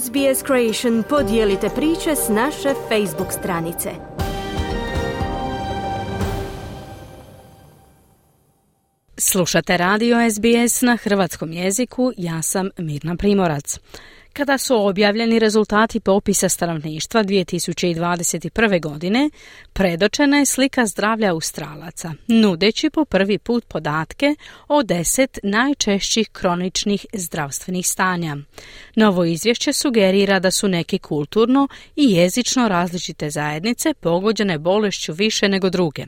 SBS Creation podijelite priče s naše Facebook stranice. Slušate radio SBS na hrvatskom jeziku, ja sam Mirna Primorac. Kada su objavljeni rezultati popisa stanovništva 2021. godine, predočena je slika zdravlja Australaca, nudeći po prvi put podatke o deset najčešćih kroničnih zdravstvenih stanja. Novo izvješće sugerira da su neki kulturno i jezično različite zajednice pogođene bolešću više nego druge.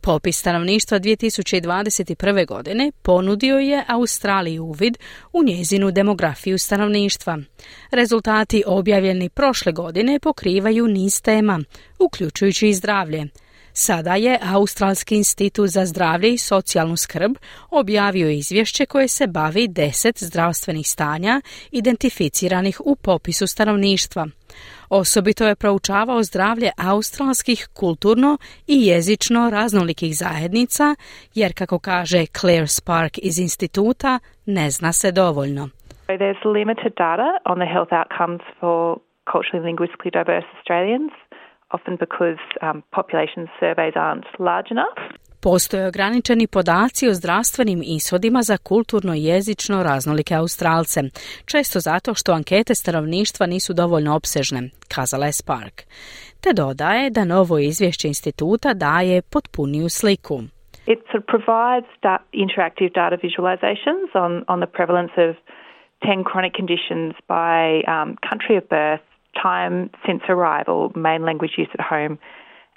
Popis stanovništva 2021. godine ponudio je Australiji uvid u njezinu demografiju stanovništva. Rezultati objavljeni prošle godine pokrivaju niz tema, uključujući i zdravlje. Sada je Australski institut za zdravlje i socijalnu skrb objavio izvješće koje se bavi deset zdravstvenih stanja identificiranih u popisu stanovništva. Osobito je proučavao zdravlje australskih kulturno i jezično raznolikih zajednica, jer kako kaže Claire Spark iz instituta, ne zna se dovoljno. There's limited data on the health outcomes for culturally linguistically diverse Australians, often because um, population surveys aren't large enough. Postoje ograničeni podaci o zdravstvenim ishodima za kulturno i jezično raznolike Australce, često zato što ankete stanovništva nisu dovoljno opsežne, kazala je Spark. Te dodaje da novo izvješće instituta daje potpuniju sliku. It sort of provides da- interactive data visualizations on, on the prevalence of 10 chronic conditions by um, country of birth, time since arrival, main language use at home,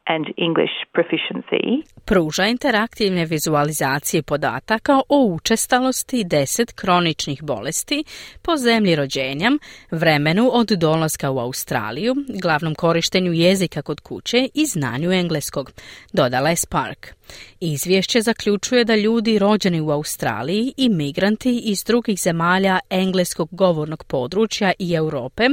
and English proficiency. Pruža interaktivne vizualizacije podataka o učestalosti deset kroničnih bolesti po zemlji rođenjam, vremenu od dolaska u Australiju, glavnom korištenju jezika kod kuće i znanju engleskog, dodala je Spark. Izvješće zaključuje da ljudi rođeni u Australiji i migranti iz drugih zemalja engleskog govornog područja i Europe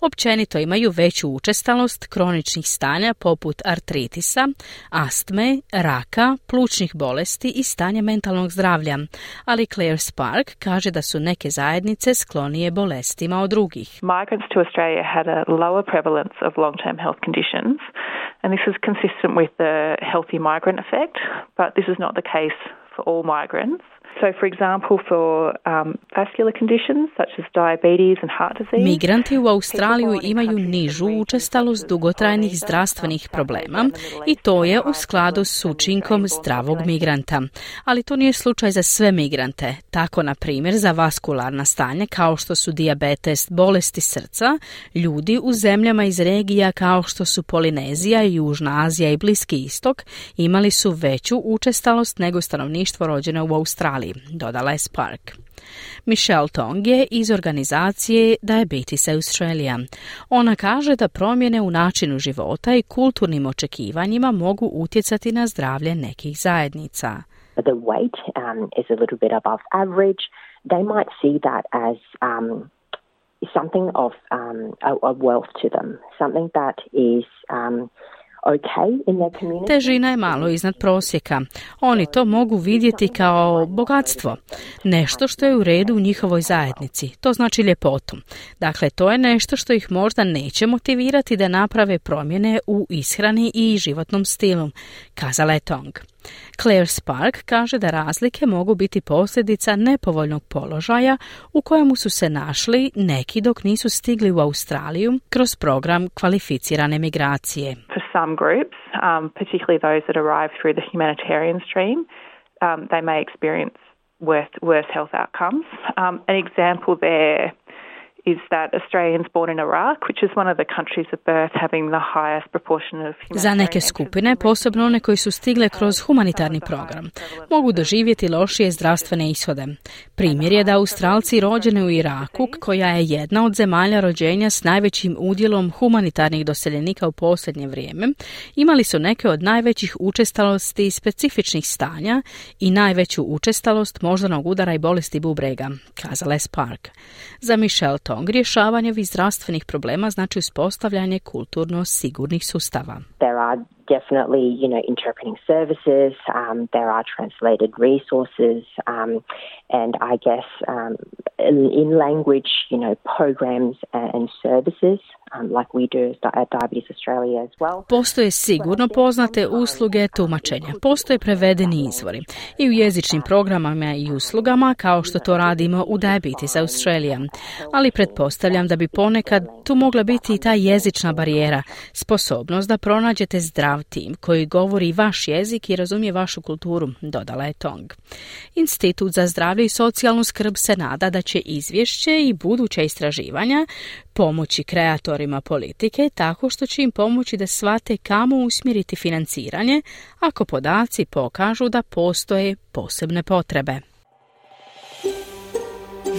općenito imaju veću učestalost kroničnih stanja poput artritisa, astme, raka, plućnih bolesti i stanja mentalnog zdravlja, ali Claire Spark kaže da su neke zajednice sklonije bolestima od drugih. Migrants to Australia had a lower prevalence of long-term health conditions, and this is consistent with the healthy migrant effect, but this is not the case for all migrants. So, for example, for um, vascular conditions such as diabetes and heart disease. Migranti u Australiju imaju nižu učestalost dugotrajnih zdravstvenih problema i to je u skladu s učinkom zdravog migranta. Ali to nije slučaj za sve migrante. Tako, na primjer, za vaskularna stanja kao što su dijabetes, bolesti srca, ljudi u zemljama iz regija kao što su Polinezija, Južna Azija i Bliski istok imali su veću učestalost nego stanovništvo rođeno u Australiji dodala je Spark. Michelle Tong je iz organizacije Diabetes Australia. Ona kaže da promjene u načinu života i kulturnim očekivanjima mogu utjecati na zdravlje nekih zajednica. The weight um, is a little bit above average. They might see that as um, something of um, a, a wealth to them, something that is um, Težina je malo iznad prosjeka. Oni to mogu vidjeti kao bogatstvo. Nešto što je u redu u njihovoj zajednici. To znači ljepotu. Dakle, to je nešto što ih možda neće motivirati da naprave promjene u ishrani i životnom stilu, kazala je Tong. Claire Spark kaže da razlike mogu biti posljedica nepovoljnog položaja u kojemu su se našli neki dok nisu stigli u Australiju kroz program kvalificirane migracije. Some groups, um, particularly those that arrive through the humanitarian stream, um, they may experience worse, worse health outcomes. Um, an example there is that Australians born in Iraq, which is one of the countries of birth having the highest proportion of Za neke skupine, posebno one koji su stigle kroz humanitarni program, mogu doživjeti lošije zdravstvene ishode. Primjer je da Australci rođeni u Iraku, koja je jedna od zemalja rođenja s najvećim udjelom humanitarnih doseljenika u posljednje vrijeme, imali su neke od najvećih učestalosti specifičnih stanja i najveću učestalost moždanog udara i bolesti bubrega, kazala je Spark. Za Michelle tog rješavanje ovih zdravstvenih problema znači uspostavljanje kulturno sigurnih sustava. There definitely, you know, interpreting services. Um, there are translated resources, um, and I guess um, in, language, you know, programs and services um, like we do at Diabetes Australia as well. Postoje sigurno poznate usluge tumačenja. Postoje prevedeni izvori i u jezičnim programama i uslugama kao što to radimo u Diabetes Australia. Ali pretpostavljam da bi ponekad tu mogla biti i ta jezična barijera, sposobnost da pronađete tim koji govori vaš jezik i razumije vašu kulturu, dodala je Tong. Institut za zdravlje i socijalnu skrb se nada da će izvješće i buduća istraživanja pomoći kreatorima politike tako što će im pomoći da shvate kamo usmjeriti financiranje ako podaci pokažu da postoje posebne potrebe.